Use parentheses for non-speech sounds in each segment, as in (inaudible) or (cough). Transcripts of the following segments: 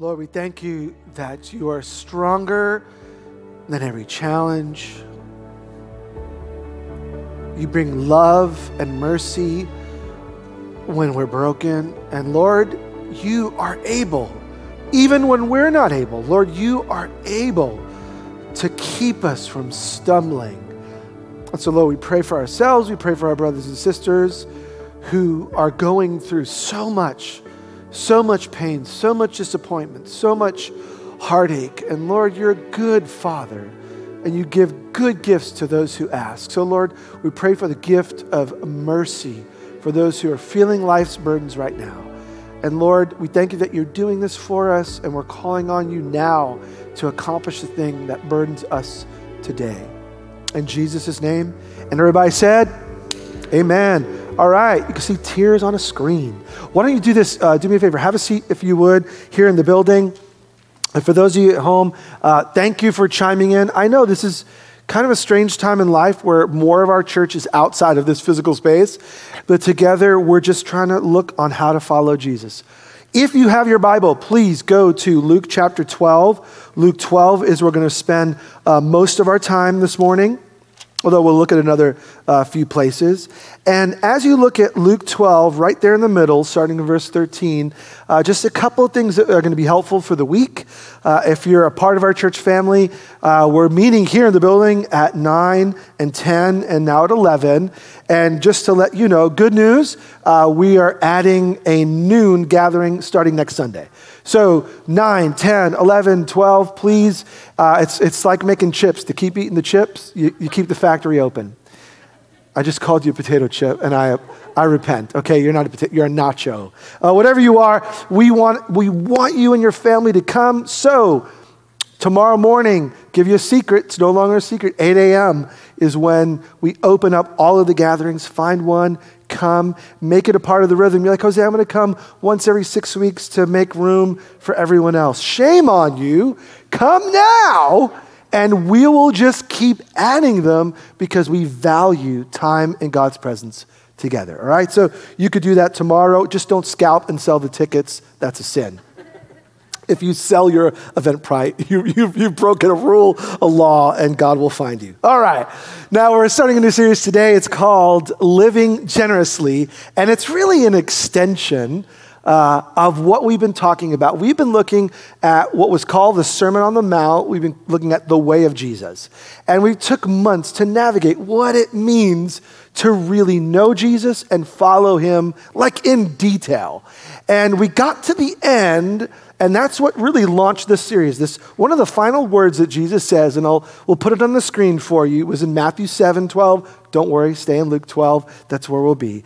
Lord, we thank you that you are stronger than every challenge. You bring love and mercy when we're broken. And Lord, you are able, even when we're not able. Lord, you are able to keep us from stumbling. And so, Lord, we pray for ourselves, we pray for our brothers and sisters who are going through so much, so much pain, so much disappointment, so much heartache. And Lord, you're a good Father, and you give good gifts to those who ask. So, Lord, we pray for the gift of mercy for those who are feeling life's burdens right now. And Lord, we thank you that you're doing this for us, and we're calling on you now to accomplish the thing that burdens us today. In Jesus' name. And everybody said, Amen. All right, you can see tears on a screen. Why don't you do this? Uh, do me a favor, have a seat if you would here in the building. And for those of you at home, uh, thank you for chiming in. I know this is kind of a strange time in life where more of our church is outside of this physical space, but together we're just trying to look on how to follow Jesus. If you have your Bible, please go to Luke chapter 12. Luke 12 is where we're going to spend uh, most of our time this morning although we'll look at another uh, few places. And as you look at Luke 12, right there in the middle, starting in verse 13, uh, just a couple of things that are going to be helpful for the week. Uh, if you're a part of our church family, uh, we're meeting here in the building at 9 and 10 and now at 11. And just to let you know, good news, uh, we are adding a noon gathering starting next Sunday. So 9, 10, 11, 12, please. Uh, it's, it's like making chips. To keep eating the chips, you, you keep the factory open. I just called you a potato chip, and I, I repent. Okay, you're not a potato, you're a nacho. Uh, whatever you are, we want, we want you and your family to come. So tomorrow morning, give you a secret. It's no longer a secret. 8 a.m. is when we open up all of the gatherings. Find one, come, make it a part of the rhythm. You're like, Jose, I'm going to come once every six weeks to make room for everyone else. Shame on you. Come now, and we will just keep adding them because we value time in God's presence together. All right? So you could do that tomorrow. Just don't scalp and sell the tickets. That's a sin. If you sell your Eventbrite, (laughs) you, you, you've broken a rule, a law, and God will find you. All right. Now we're starting a new series today. It's called Living Generously, and it's really an extension uh, of what we've been talking about. We've been looking at what was called the Sermon on the Mount. We've been looking at the way of Jesus. And we took months to navigate what it means to really know Jesus and follow him, like in detail. And we got to the end and that's what really launched this series. This one of the final words that Jesus says, and I'll we'll put it on the screen for you, was in Matthew 7, 12. Don't worry, stay in Luke 12. That's where we'll be.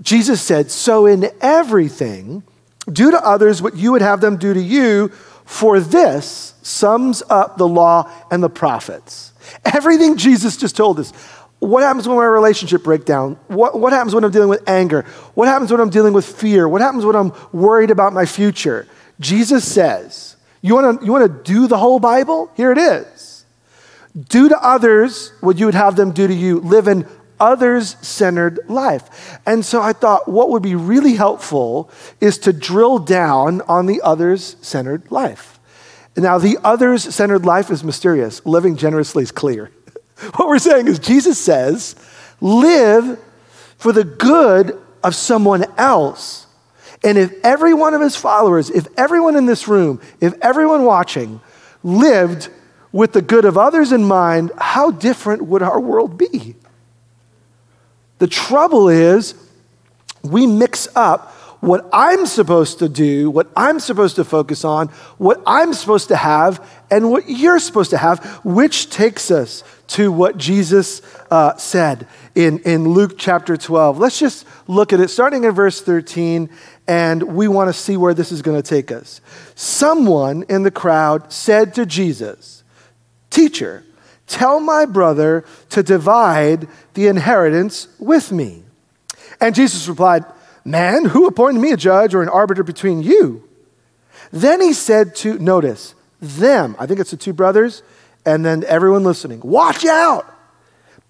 Jesus said, So in everything, do to others what you would have them do to you, for this sums up the law and the prophets. Everything Jesus just told us. What happens when my relationship breaks down? What, what happens when I'm dealing with anger? What happens when I'm dealing with fear? What happens when I'm worried about my future? Jesus says, You want to you wanna do the whole Bible? Here it is. Do to others what you would have them do to you. Live an others centered life. And so I thought what would be really helpful is to drill down on the others centered life. Now, the others centered life is mysterious, living generously is clear. (laughs) what we're saying is, Jesus says, live for the good of someone else and if every one of his followers, if everyone in this room, if everyone watching lived with the good of others in mind, how different would our world be? The trouble is, we mix up what I'm supposed to do, what I'm supposed to focus on, what I'm supposed to have, and what you're supposed to have, which takes us to what Jesus uh, said in, in Luke chapter 12. Let's just look at it, starting in verse 13, and we want to see where this is going to take us. Someone in the crowd said to Jesus, Teacher, tell my brother to divide the inheritance with me. And Jesus replied, Man, who appointed me a judge or an arbiter between you? Then he said to, notice, them, I think it's the two brothers, and then everyone listening, watch out.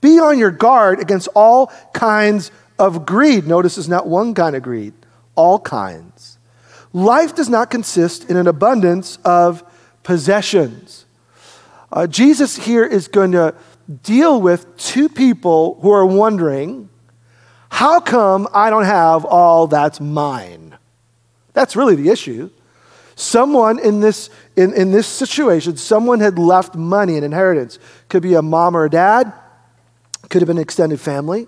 Be on your guard against all kinds of greed. Notice it's not one kind of greed, all kinds. Life does not consist in an abundance of possessions. Uh, Jesus here is going to deal with two people who are wondering, how come I don't have all that's mine? That's really the issue. Someone in this, in, in this situation, someone had left money, an inheritance. Could be a mom or a dad, could have been an extended family.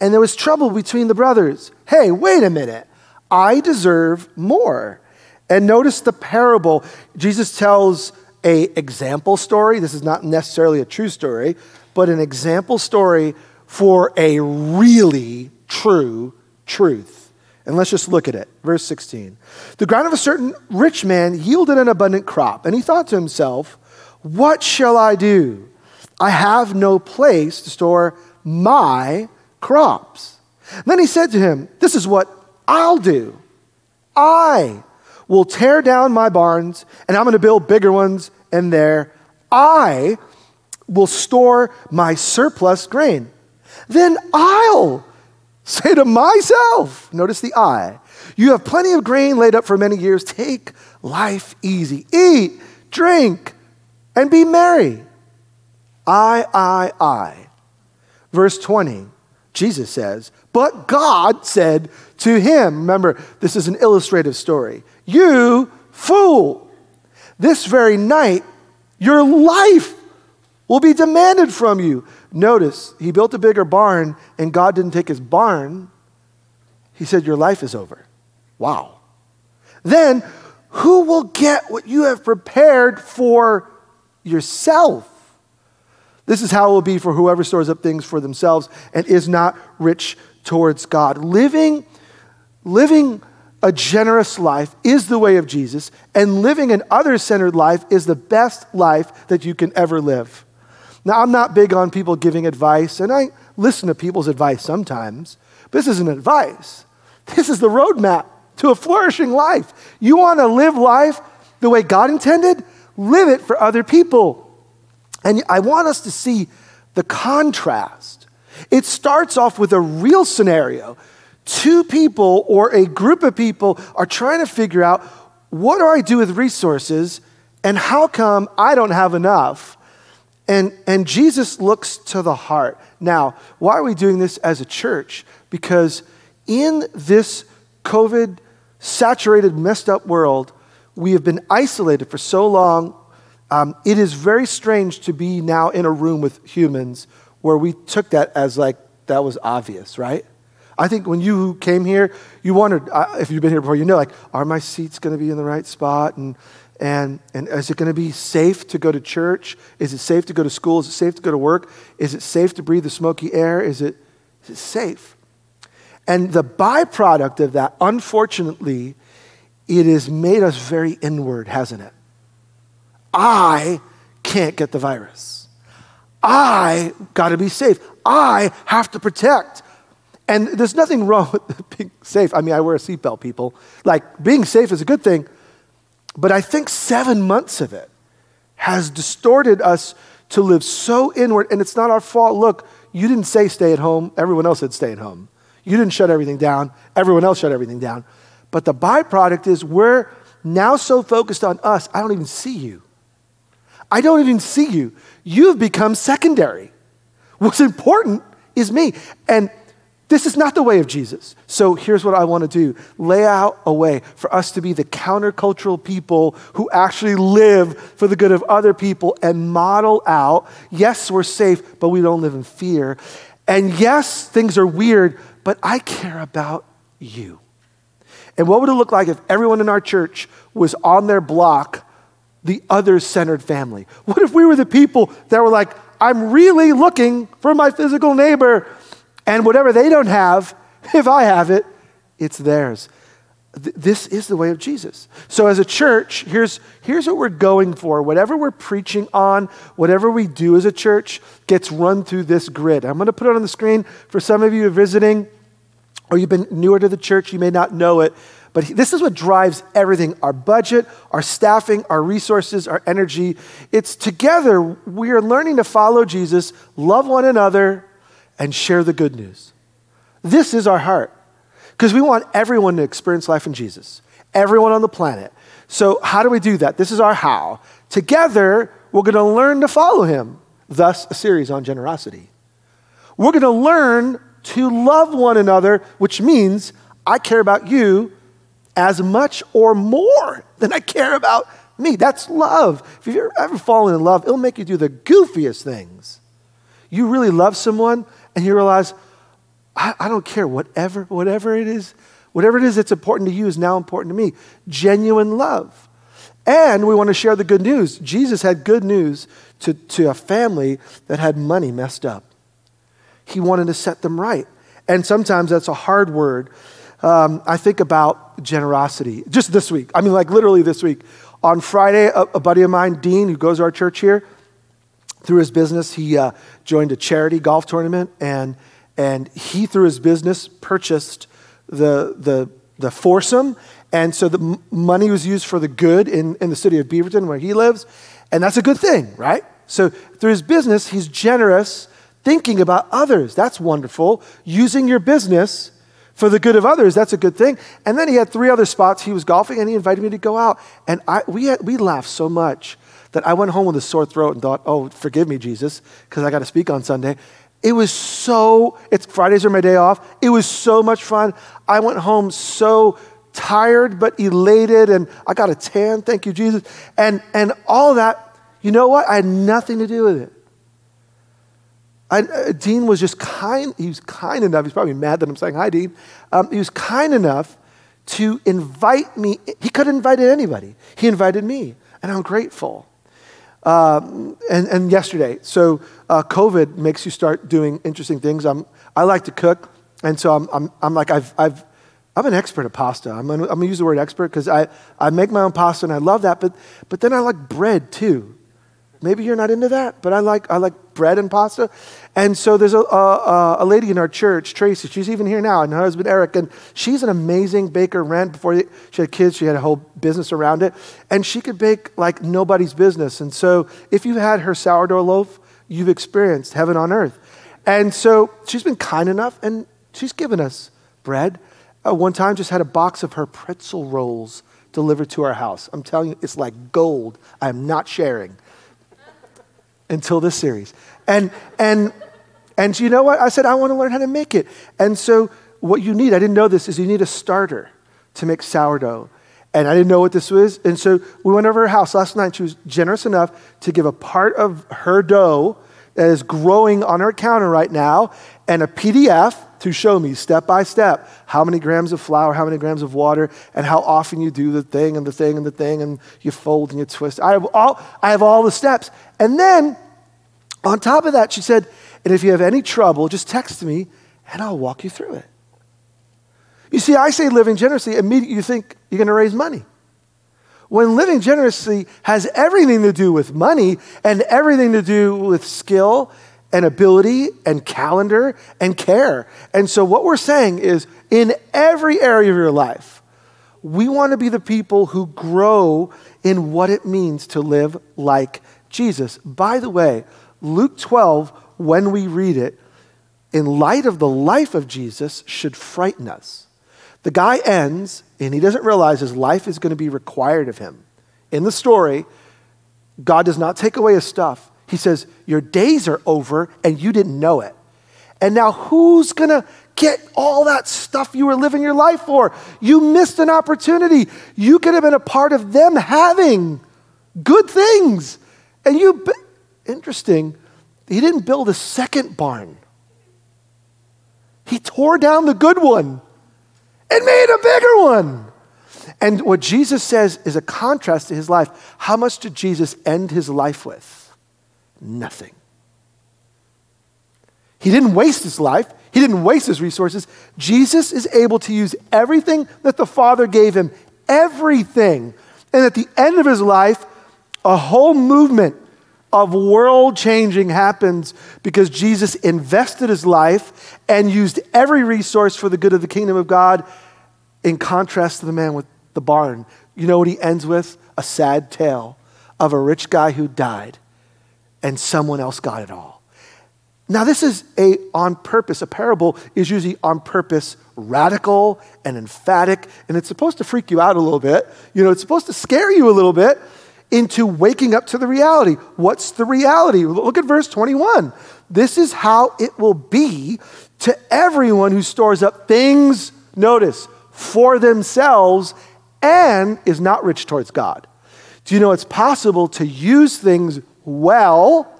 And there was trouble between the brothers. Hey, wait a minute. I deserve more. And notice the parable. Jesus tells a example story. This is not necessarily a true story, but an example story for a really true truth. And let's just look at it. Verse 16. The ground of a certain rich man yielded an abundant crop, and he thought to himself, What shall I do? I have no place to store my crops. then he said to him, This is what I'll do. I will tear down my barns, and I'm going to build bigger ones, and there I will store my surplus grain. Then I'll say to myself, notice the I, you have plenty of grain laid up for many years. Take life easy. Eat, drink, and be merry. I, I, I. Verse 20, Jesus says, But God said to him, remember, this is an illustrative story, you fool, this very night your life will be demanded from you. Notice, he built a bigger barn and God didn't take his barn. He said, Your life is over. Wow. Then, who will get what you have prepared for yourself? This is how it will be for whoever stores up things for themselves and is not rich towards God. Living, living a generous life is the way of Jesus, and living an other centered life is the best life that you can ever live. Now, I'm not big on people giving advice, and I listen to people's advice sometimes, but this isn't advice. This is the roadmap to a flourishing life. You want to live life the way God intended? Live it for other people. And I want us to see the contrast. It starts off with a real scenario. Two people or a group of people are trying to figure out what do I do with resources and how come I don't have enough? And, and Jesus looks to the heart. Now, why are we doing this as a church? Because in this COVID saturated, messed up world, we have been isolated for so long um, it is very strange to be now in a room with humans where we took that as like that was obvious, right? I think when you came here, you wondered, uh, if you've been here before, you know, like, are my seats going to be in the right spot? And, and, and is it going to be safe to go to church? Is it safe to go to school? Is it safe to go to work? Is it safe to breathe the smoky air? Is it, is it safe? And the byproduct of that, unfortunately, it has made us very inward, hasn't it? I can't get the virus. I got to be safe. I have to protect. And there's nothing wrong with (laughs) being safe. I mean, I wear a seatbelt, people. Like, being safe is a good thing. But I think seven months of it has distorted us to live so inward, and it's not our fault. Look, you didn't say stay at home, everyone else said stay at home. You didn't shut everything down, everyone else shut everything down. But the byproduct is we're now so focused on us, I don't even see you. I don't even see you. You've become secondary. What's important is me. And this is not the way of Jesus. So here's what I want to do lay out a way for us to be the countercultural people who actually live for the good of other people and model out yes, we're safe, but we don't live in fear. And yes, things are weird, but I care about you. And what would it look like if everyone in our church was on their block the other centered family? What if we were the people that were like, I'm really looking for my physical neighbor, and whatever they don't have, (laughs) if I have it, it's theirs. Th- this is the way of Jesus. So, as a church, here's, here's what we're going for. Whatever we're preaching on, whatever we do as a church, gets run through this grid. I'm going to put it on the screen for some of you visiting, or you've been newer to the church, you may not know it. But this is what drives everything our budget, our staffing, our resources, our energy. It's together we are learning to follow Jesus, love one another, and share the good news. This is our heart because we want everyone to experience life in Jesus. everyone on the planet. So, how do we do that? This is our how. Together, we're going to learn to follow him. Thus, a series on generosity. We're going to learn to love one another, which means I care about you as much or more than I care about me. That's love. If you've ever fallen in love, it'll make you do the goofiest things. You really love someone and you realize, I, I don't care, whatever, whatever it is, whatever it is that's important to you is now important to me. Genuine love. And we want to share the good news. Jesus had good news to, to a family that had money messed up. He wanted to set them right. And sometimes that's a hard word. Um, I think about generosity just this week. I mean, like literally this week. On Friday, a, a buddy of mine, Dean, who goes to our church here, through his business, he uh, joined a charity golf tournament, and, and he, through his business, purchased the, the, the foursome. And so the money was used for the good in, in the city of Beaverton, where he lives. And that's a good thing, right? So through his business, he's generous, thinking about others. That's wonderful. Using your business for the good of others, that's a good thing. And then he had three other spots he was golfing, and he invited me to go out. And I, we, had, we laughed so much that I went home with a sore throat and thought, oh, forgive me, Jesus, because I got to speak on Sunday. It was so, it's Fridays are my day off. It was so much fun. I went home so tired but elated, and I got a tan, thank you, Jesus. And, and all that, you know what? I had nothing to do with it. I, uh, Dean was just kind, he was kind enough, he's probably mad that I'm saying hi, Dean. Um, he was kind enough to invite me. He could have invited anybody, he invited me, and I'm grateful. Um, and, and yesterday, so uh, COVID makes you start doing interesting things. I'm, I like to cook, and so I'm, I'm, I'm like, I've, I've, I'm an expert at pasta. I'm I'm gonna use the word expert because I, I make my own pasta and I love that, but, but then I like bread too. Maybe you're not into that, but I like, I like bread and pasta. And so there's a, a, a lady in our church, Tracy, she's even here now, and her husband Eric, and she's an amazing baker. Ran before she had kids, she had a whole business around it, and she could bake like nobody's business. And so if you've had her sourdough loaf, you've experienced heaven on earth. And so she's been kind enough, and she's given us bread. Uh, one time, just had a box of her pretzel rolls delivered to our house. I'm telling you, it's like gold. I am not sharing until this series. And, and, and you know what? I said, I want to learn how to make it. And so, what you need, I didn't know this, is you need a starter to make sourdough. And I didn't know what this was. And so, we went over her house last night. She was generous enough to give a part of her dough that is growing on her counter right now and a PDF to show me step by step how many grams of flour, how many grams of water, and how often you do the thing and the thing and the thing, and you fold and you twist. I have all, I have all the steps. And then on top of that, she said, and if you have any trouble, just text me and I'll walk you through it. You see, I say living generously, immediately you think you're going to raise money. When living generously has everything to do with money and everything to do with skill and ability and calendar and care. And so, what we're saying is in every area of your life, we want to be the people who grow in what it means to live like Jesus. By the way, Luke 12, when we read it, in light of the life of Jesus, should frighten us. The guy ends, and he doesn't realize his life is going to be required of him. In the story, God does not take away his stuff. He says, Your days are over, and you didn't know it. And now, who's going to get all that stuff you were living your life for? You missed an opportunity. You could have been a part of them having good things. And you, Interesting, he didn't build a second barn. He tore down the good one and made a bigger one. And what Jesus says is a contrast to his life. How much did Jesus end his life with? Nothing. He didn't waste his life, he didn't waste his resources. Jesus is able to use everything that the Father gave him, everything. And at the end of his life, a whole movement of world changing happens because Jesus invested his life and used every resource for the good of the kingdom of God, in contrast to the man with the barn. You know what he ends with? A sad tale of a rich guy who died and someone else got it all. Now, this is a on purpose. A parable is usually on purpose radical and emphatic, and it's supposed to freak you out a little bit. You know, it's supposed to scare you a little bit into waking up to the reality. What's the reality? Look at verse 21. This is how it will be to everyone who stores up things, notice, for themselves and is not rich towards God. Do you know it's possible to use things well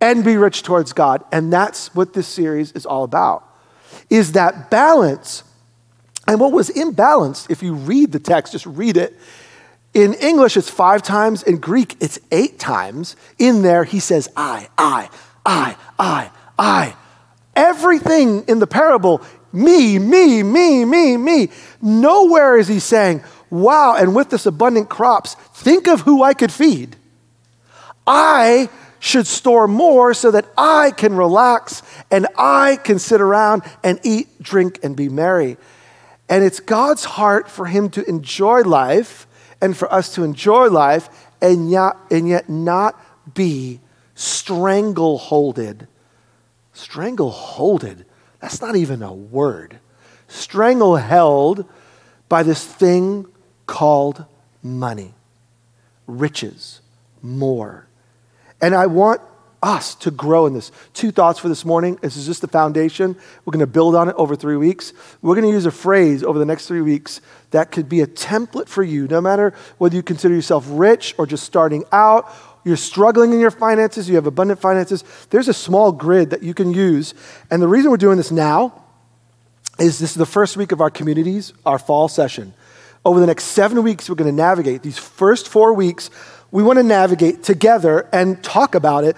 and be rich towards God? And that's what this series is all about. Is that balance. And what was imbalanced, if you read the text, just read it. In English, it's five times. In Greek, it's eight times. In there, he says, I, I, I, I, I. Everything in the parable, me, me, me, me, me. Nowhere is he saying, wow, and with this abundant crops, think of who I could feed. I should store more so that I can relax and I can sit around and eat, drink, and be merry. And it's God's heart for him to enjoy life and for us to enjoy life and yet, and yet not be strangleholded. Strangleholded. That's not even a word. Strangleheld by this thing called money, riches, more. And I want us to grow in this. Two thoughts for this morning. This is just the foundation. We're going to build on it over three weeks. We're going to use a phrase over the next three weeks that could be a template for you, no matter whether you consider yourself rich or just starting out. You're struggling in your finances, you have abundant finances. There's a small grid that you can use. And the reason we're doing this now is this is the first week of our communities, our fall session. Over the next seven weeks, we're going to navigate these first four weeks we want to navigate together and talk about it.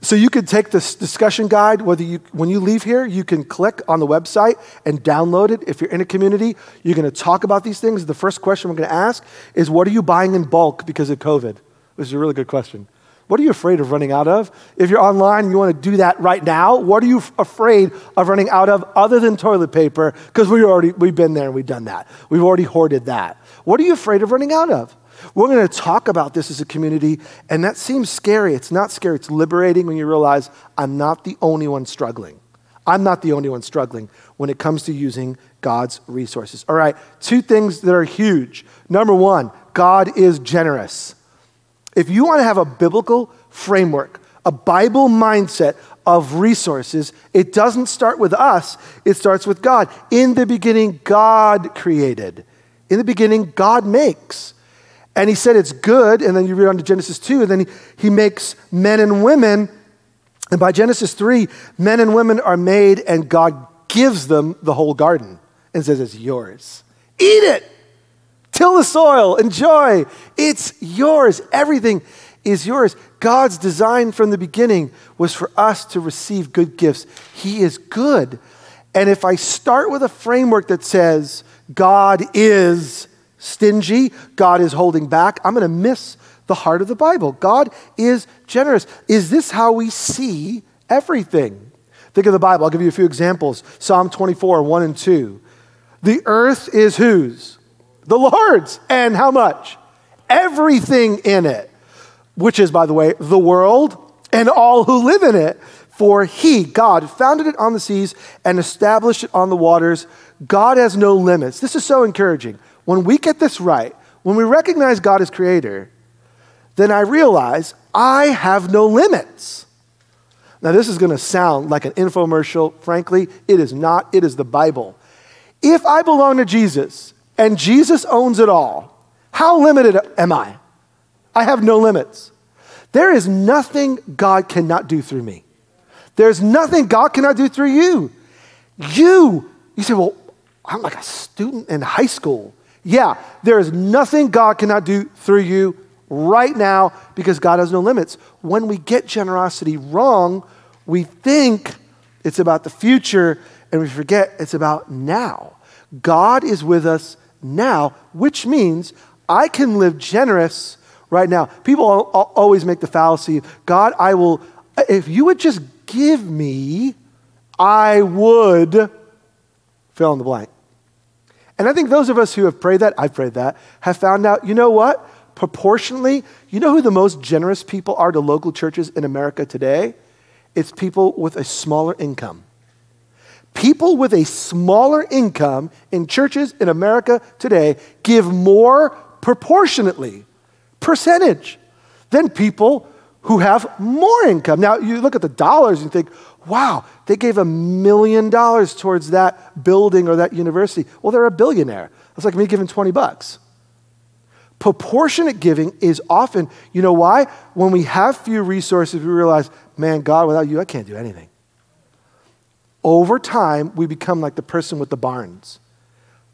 So you can take this discussion guide, whether you, when you leave here, you can click on the website and download it. If you're in a community, you're going to talk about these things. The first question we're going to ask is, what are you buying in bulk because of COVID? This is a really good question. What are you afraid of running out of? If you're online and you want to do that right now, what are you f- afraid of running out of other than toilet paper? Because we've already we've been there and we've done that. We've already hoarded that. What are you afraid of running out of? We're going to talk about this as a community, and that seems scary. It's not scary, it's liberating when you realize I'm not the only one struggling. I'm not the only one struggling when it comes to using God's resources. All right, two things that are huge. Number one, God is generous. If you want to have a biblical framework, a Bible mindset of resources, it doesn't start with us, it starts with God. In the beginning, God created. In the beginning, God makes. And he said it's good. And then you read on to Genesis 2, and then he, he makes men and women. And by Genesis 3, men and women are made, and God gives them the whole garden and says, It's yours. Eat it. Till the soil. Enjoy. It's yours. Everything is yours. God's design from the beginning was for us to receive good gifts. He is good. And if I start with a framework that says God is stingy, God is holding back, I'm going to miss the heart of the Bible. God is generous. Is this how we see everything? Think of the Bible. I'll give you a few examples. Psalm 24, 1 and 2. The earth is whose? The Lord's. And how much? Everything in it, which is, by the way, the world and all who live in it. For he, God, founded it on the seas and established it on the waters. God has no limits. This is so encouraging. When we get this right, when we recognize God as creator, then I realize I have no limits. Now, this is going to sound like an infomercial. Frankly, it is not. It is the Bible. If I belong to Jesus and Jesus owns it all, how limited am I? I have no limits. There is nothing God cannot do through me. There's nothing God cannot do through you. You, you say, well, I'm like a student in high school. Yeah, there is nothing God cannot do through you right now because God has no limits. When we get generosity wrong, we think it's about the future and we forget it's about now. God is with us now, which means I can live generous right now. People always make the fallacy God, I will, if you would just give me, I would fill in the blank. And I think those of us who have prayed that, I've prayed that, have found out, you know what? Proportionally, you know who the most generous people are to local churches in America today? it's people with a smaller income. People with a smaller income in churches in America today give more proportionately, percentage, than people who have more income. Now, you look at the dollars and think, wow, they gave a million dollars towards that building or that university. Well, they're a billionaire. It's like me giving 20 bucks. Proportionate giving is often, you know why? When we have few resources, we realize, man, God, without you, I can't do anything. Over time, we become like the person with the barns.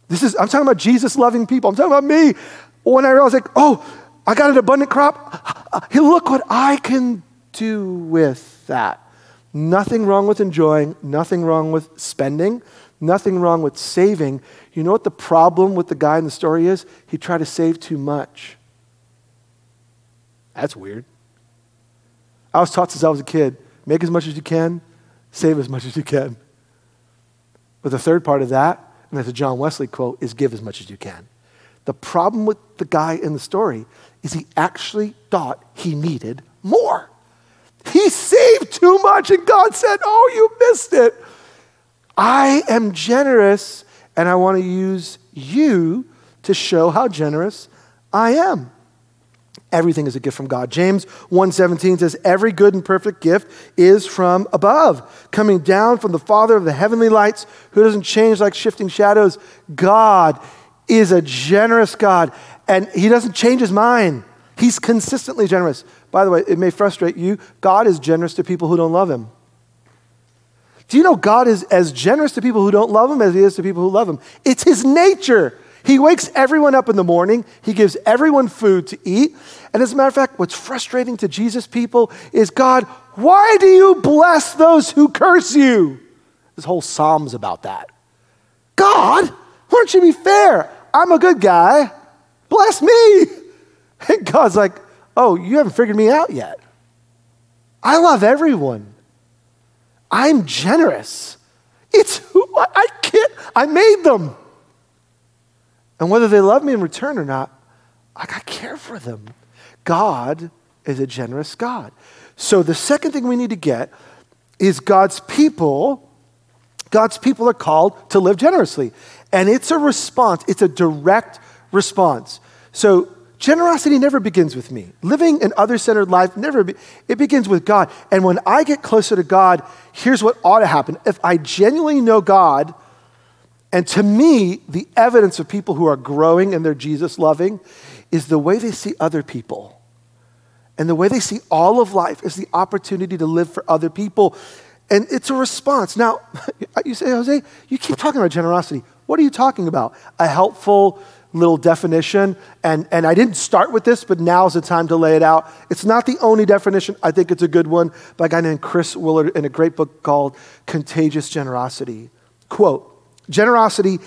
This is, I'm talking about Jesus loving people. I'm talking about me. When I realized, like, oh, I got an abundant crop. Hey, look what I can do with that. Nothing wrong with enjoying, nothing wrong with spending, nothing wrong with saving. You know what the problem with the guy in the story is? He tried to save too much. That's weird. I was taught since I was a kid make as much as you can, save as much as you can. But the third part of that, and that's a John Wesley quote, is give as much as you can. The problem with the guy in the story is he actually thought he needed more. He saved too much, and God said, Oh, you missed it. I am generous, and I want to use you to show how generous I am. Everything is a gift from God. James 1:17 says every good and perfect gift is from above, coming down from the Father of the heavenly lights, who doesn't change like shifting shadows. God is a generous God, and he doesn't change his mind. He's consistently generous. By the way, it may frustrate you. God is generous to people who don't love him. Do you know God is as generous to people who don't love him as he is to people who love him? It's his nature. He wakes everyone up in the morning, he gives everyone food to eat. And as a matter of fact, what's frustrating to Jesus people is God, why do you bless those who curse you? This whole psalm's about that. God, why don't you be fair? I'm a good guy. Bless me. (laughs) And God's like, oh, you haven't figured me out yet. I love everyone. I'm generous. It's who I can't, I made them. And whether they love me in return or not, I care for them. God is a generous God. So the second thing we need to get is God's people. God's people are called to live generously. And it's a response, it's a direct response. So Generosity never begins with me. Living an other centered life never, be, it begins with God. And when I get closer to God, here's what ought to happen. If I genuinely know God, and to me, the evidence of people who are growing and they're Jesus loving is the way they see other people. And the way they see all of life is the opportunity to live for other people. And it's a response. Now, (laughs) you say, Jose, you keep talking about generosity. What are you talking about? A helpful, little definition. And, and I didn't start with this, but now's the time to lay it out. It's not the only definition. I think it's a good one by a guy named Chris Willard in a great book called Contagious Generosity. Quote Generosity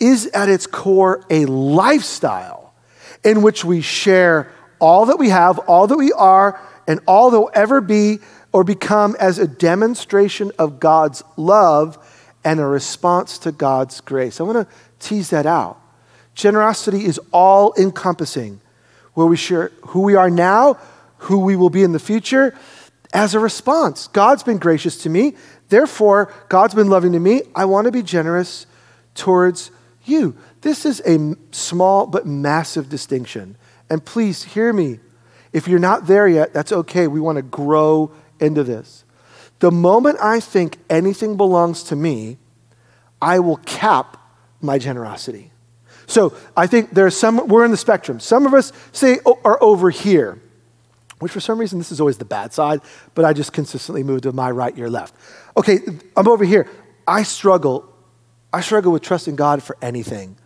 is at its core a lifestyle in which we share all that we have, all that we are, and all that will ever be or become as a demonstration of God's love and a response to God's grace. I want to tease that out. Generosity is all encompassing, where we share who we are now, who we will be in the future, as a response. God's been gracious to me, therefore, God's been loving to me. I want to be generous towards you. This is a small but massive distinction. And please hear me. If you're not there yet, that's okay. We want to grow into this. The moment I think anything belongs to me, I will cap my generosity. So I think there's some, we're in the spectrum. Some of us say are over here, which for some reason this is always the bad side, but I just consistently move to my right, your left. Okay, I'm over here. I struggle. I struggle with trusting God for anything.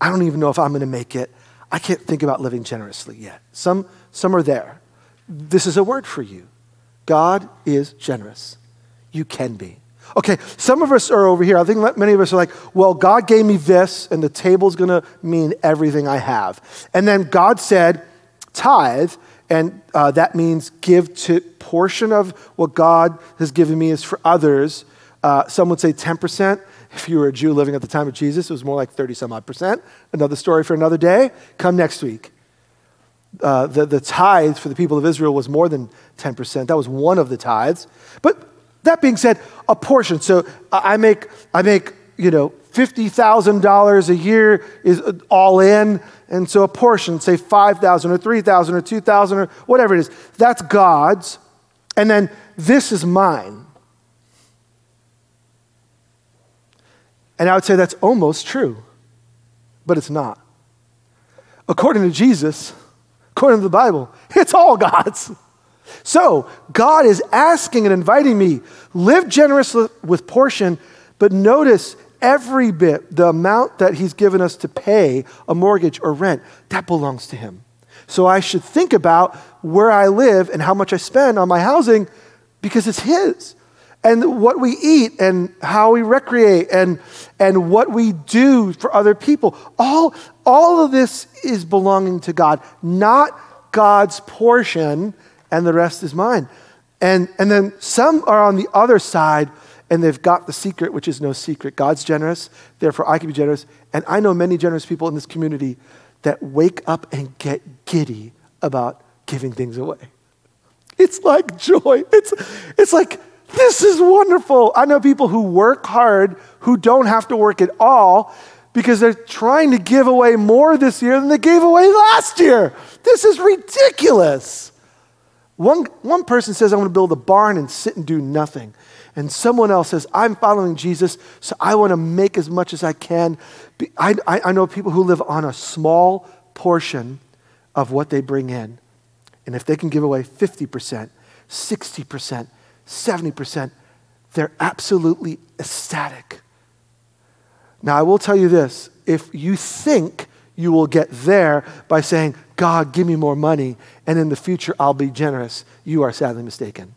I don't even know if I'm going to make it. I can't think about living generously yet. Some, some are there. This is a word for you. God is generous. You can be. Okay, some of us are over here. I think many of us are like, well, God gave me this, and the table's gonna mean everything I have. And then God said, tithe, and uh, that means give to portion of what God has given me is for others. Uh, some would say 10%. If you were a Jew living at the time of Jesus, it was more like 30 some odd percent. Another story for another day. Come next week. Uh, the, the tithe for the people of Israel was more than 10%. That was one of the tithes. But That being said, a portion. So uh, I make, I make, you know, $50,000 a year is uh, all in. And so a portion, say 5,000 or 3,000 or 2,000 or whatever it is, that's God's. And then this is mine. And I would say that's almost true, but it's not. According to Jesus, according to the Bible, it's all God's. (laughs) So God is asking and inviting me live generously with portion, but notice every bit, the amount that He's given us to pay a mortgage or rent, that belongs to Him. So I should think about where I live and how much I spend on my housing because it's His. And what we eat and how we recreate and, and what we do for other people, all, all of this is belonging to God, not God's portion and the rest is mine. And, and then some are on the other side and they've got the secret, which is no secret. God's generous, therefore I can be generous. And I know many generous people in this community that wake up and get giddy about giving things away. It's like joy. It's, it's like, this is wonderful. I know people who work hard who don't have to work at all because they're trying to give away more this year than they gave away last year. This is ridiculous. One, one person says, I want to build a barn and sit and do nothing. And someone else says, I'm following Jesus, so I want to make as much as I can. I, I, I know people who live on a small portion of what they bring in. And if they can give away 50%, 60%, 70%, they're absolutely ecstatic. Now, I will tell you this if you think you will get there by saying, God, give me more money, and in the future I'll be generous, you are sadly mistaken.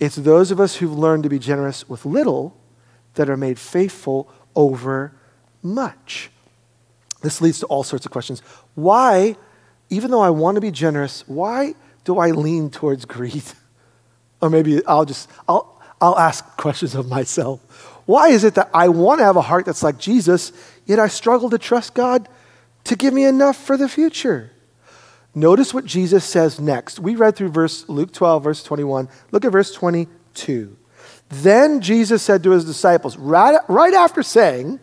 It's those of us who've learned to be generous with little that are made faithful over much. This leads to all sorts of questions. Why, even though I want to be generous, why do I lean towards greed? (laughs) or maybe I'll just, I'll, I'll ask questions of myself. Why is it that I want to have a heart that's like Jesus, yet I struggle to trust God to give me enough for the future. Notice what Jesus says next. We read through verse Luke 12 verse 21. Look at verse 22. Then Jesus said to his disciples, right, right after saying,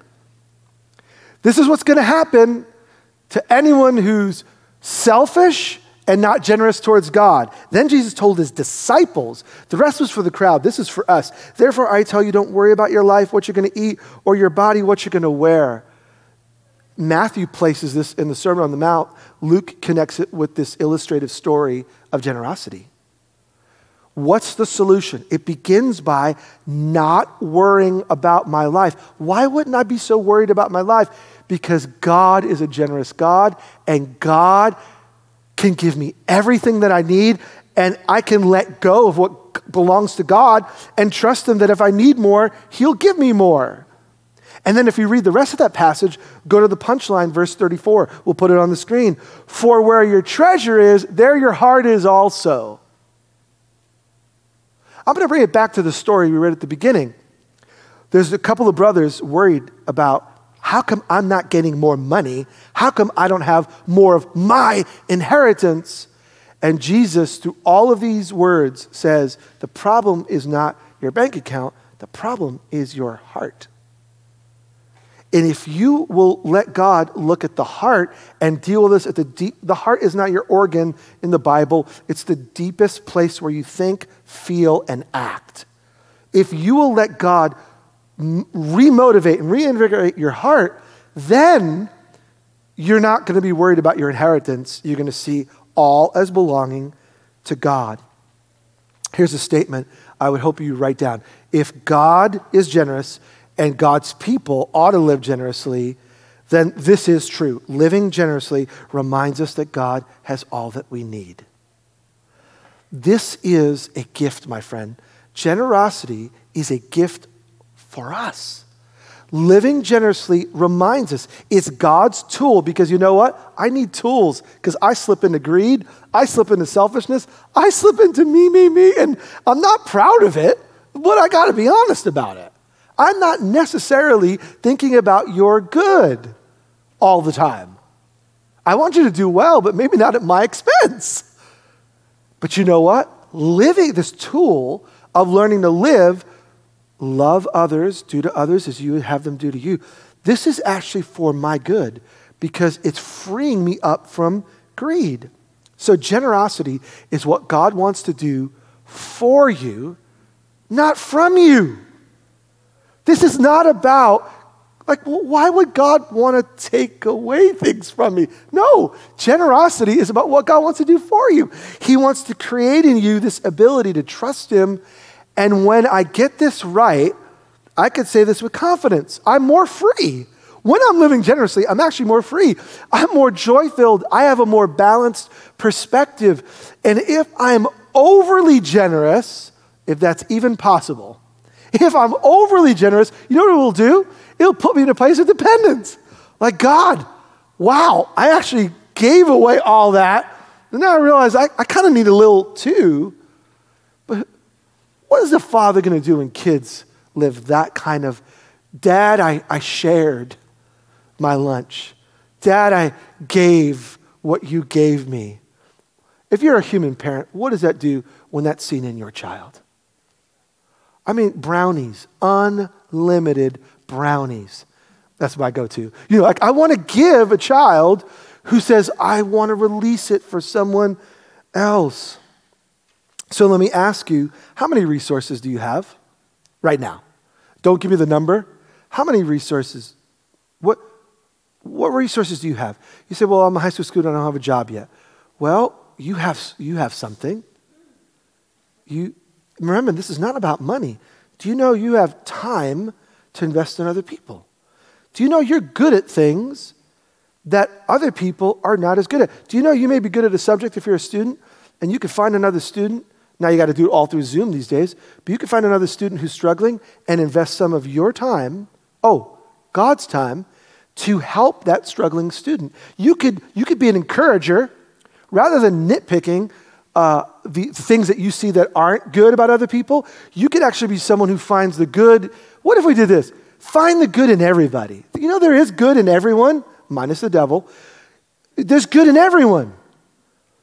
This is what's going to happen to anyone who's selfish and not generous towards God. Then Jesus told his disciples, the rest was for the crowd, this is for us. Therefore, I tell you, don't worry about your life, what you're going to eat, or your body, what you're going to wear. Matthew places this in the Sermon on the Mount. Luke connects it with this illustrative story of generosity. What's the solution? It begins by not worrying about my life. Why wouldn't I be so worried about my life? Because God is a generous God, and God can give me everything that I need, and I can let go of what belongs to God and trust Him that if I need more, He'll give me more. And then if you read the rest of that passage, go to the punchline, verse 34. We'll put it on the screen. For where your treasure is, there your heart is also. I'm going to bring it back to the story we read at the beginning. There's a couple of brothers worried about how come I'm not getting more money? How come I don't have more of my inheritance? And Jesus, through all of these words, says the problem is not your bank account, the problem is your heart. And if you will let God look at the heart and deal with this at the deep, the heart is not your organ in the Bible, it's the deepest place where you think, feel, and act. If you will let God remotivate and reinvigorate your heart, then you're not going to be worried about your inheritance. You're going to see all as belonging to God. Here's a statement I would hope you write down. If God is generous, and God's people ought to live generously, then this is true. Living generously reminds us that God has all that we need. This is a gift, my friend. Generosity is a gift for us. Living generously reminds us it's God's tool because you know what? I need tools because I slip into greed, I slip into selfishness, I slip into me, me, me, and I'm not proud of it, but I got to be honest about it. I'm not necessarily thinking about your good all the time. I want you to do well, but maybe not at my expense. But you know what? Living this tool of learning to live, love others, do to others as you have them do to you. This is actually for my good because it's freeing me up from greed. So, generosity is what God wants to do for you, not from you. This is not about, like, why would God want to take away things from me? No, generosity is about what God wants to do for you. He wants to create in you this ability to trust Him. And when I get this right, I could say this with confidence I'm more free. When I'm living generously, I'm actually more free. I'm more joy filled. I have a more balanced perspective. And if I'm overly generous, if that's even possible, if I'm overly generous, you know what it will do? It'll put me in a place of dependence. Like, God, wow, I actually gave away all that. And now I realize I, I kind of need a little too. But what is the father going to do when kids live that kind of, Dad, I, I shared my lunch. Dad, I gave what you gave me. If you're a human parent, what does that do when that's seen in your child? I mean, brownies, unlimited brownies. That's my go to. You know, like I want to give a child who says, I want to release it for someone else. So let me ask you, how many resources do you have right now? Don't give me the number. How many resources? What, what resources do you have? You say, Well, I'm a high school student, I don't have a job yet. Well, you have, you have something. You, remember, this is not about money. Do you know you have time to invest in other people? Do you know you're good at things that other people are not as good at? Do you know you may be good at a subject if you're a student and you could find another student? Now you got to do it all through Zoom these days, but you could find another student who's struggling and invest some of your time, oh, God's time, to help that struggling student. You could, you could be an encourager rather than nitpicking uh, the things that you see that aren't good about other people. You could actually be someone who finds the good. What if we did this? Find the good in everybody. You know, there is good in everyone, minus the devil. There's good in everyone.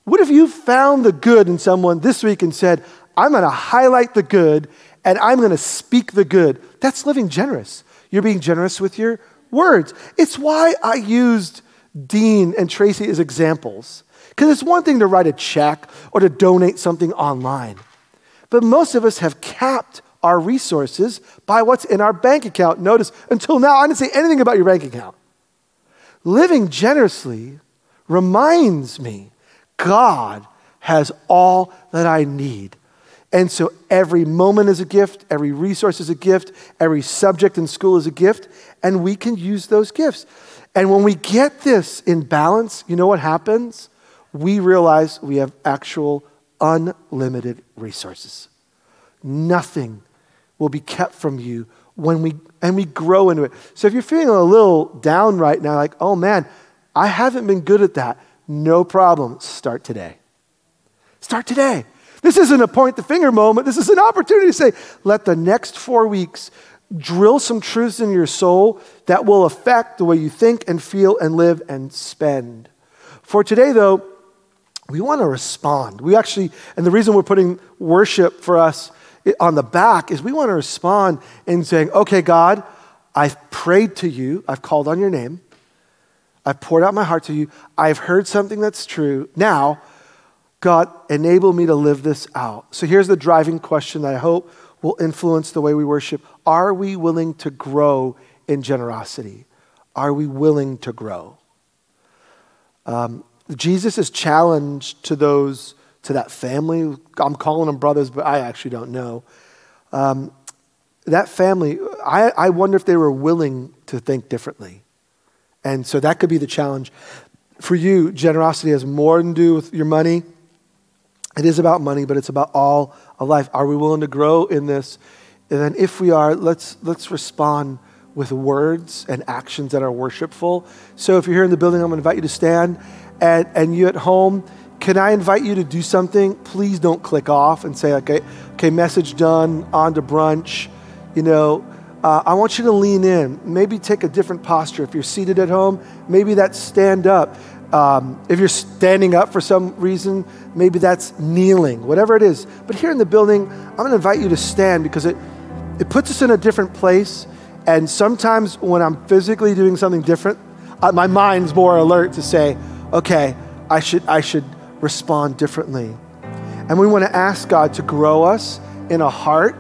What if you found the good in someone this week and said, I'm going to highlight the good and I'm going to speak the good? That's living generous. You're being generous with your words. It's why I used Dean and Tracy as examples. Because it's one thing to write a check or to donate something online, but most of us have capped our resources by what's in our bank account. Notice, until now, I didn't say anything about your bank account. Living generously reminds me God has all that I need. And so every moment is a gift, every resource is a gift, every subject in school is a gift, and we can use those gifts. And when we get this in balance, you know what happens? We realize we have actual unlimited resources. Nothing will be kept from you when we and we grow into it. So if you're feeling a little down right now like, "Oh man, I haven't been good at that." No problem. Start today. Start today. This isn't a point the finger moment. This is an opportunity to say, let the next four weeks drill some truths in your soul that will affect the way you think and feel and live and spend. For today, though, we want to respond. We actually, and the reason we're putting worship for us on the back is we want to respond in saying, okay, God, I've prayed to you, I've called on your name, I've poured out my heart to you, I've heard something that's true. Now, God, enable me to live this out. So here's the driving question that I hope will influence the way we worship. Are we willing to grow in generosity? Are we willing to grow? Um, Jesus is challenged to those, to that family. I'm calling them brothers, but I actually don't know. Um, that family, I, I wonder if they were willing to think differently. And so that could be the challenge. For you, generosity has more to do with your money it is about money, but it's about all of life. Are we willing to grow in this? And then if we are, let's, let's respond with words and actions that are worshipful. So if you're here in the building, I'm going to invite you to stand. And, and you at home, can I invite you to do something? Please don't click off and say, okay, okay, message done, on to brunch. You know, uh, I want you to lean in. Maybe take a different posture. If you're seated at home, maybe that's stand up. Um, if you're standing up for some reason, maybe that's kneeling, whatever it is. But here in the building, I'm going to invite you to stand because it, it puts us in a different place. And sometimes when I'm physically doing something different, my mind's more alert to say, okay, I should, I should respond differently. And we want to ask God to grow us in a heart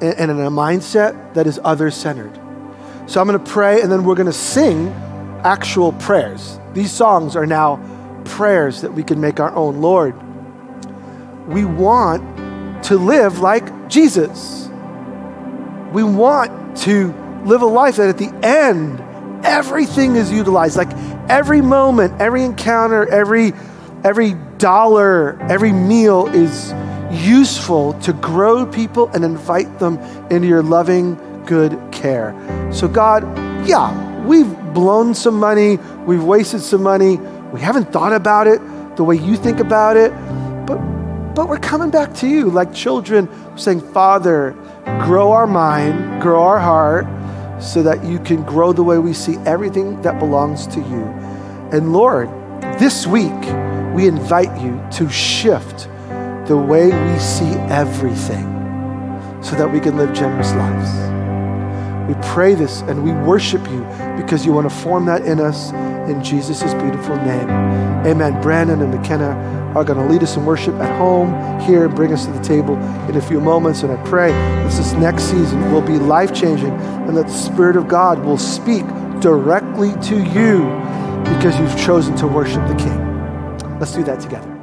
and in a mindset that is other centered. So I'm going to pray and then we're going to sing actual prayers. These songs are now prayers that we can make our own. Lord, we want to live like Jesus. We want to live a life that at the end, everything is utilized. Like every moment, every encounter, every every dollar, every meal is useful to grow people and invite them into your loving, good care. So, God, yeah, we've blown some money, we've wasted some money, we haven't thought about it the way you think about it, but, but we're coming back to you like children saying, Father, grow our mind, grow our heart, so that you can grow the way we see everything that belongs to you. And Lord, this week, we invite you to shift the way we see everything so that we can live generous lives. We pray this and we worship you because you want to form that in us in Jesus' beautiful name. Amen. Brandon and McKenna are going to lead us in worship at home here and bring us to the table in a few moments. And I pray this next season will be life changing and that the Spirit of God will speak directly to you because you've chosen to worship the King. Let's do that together.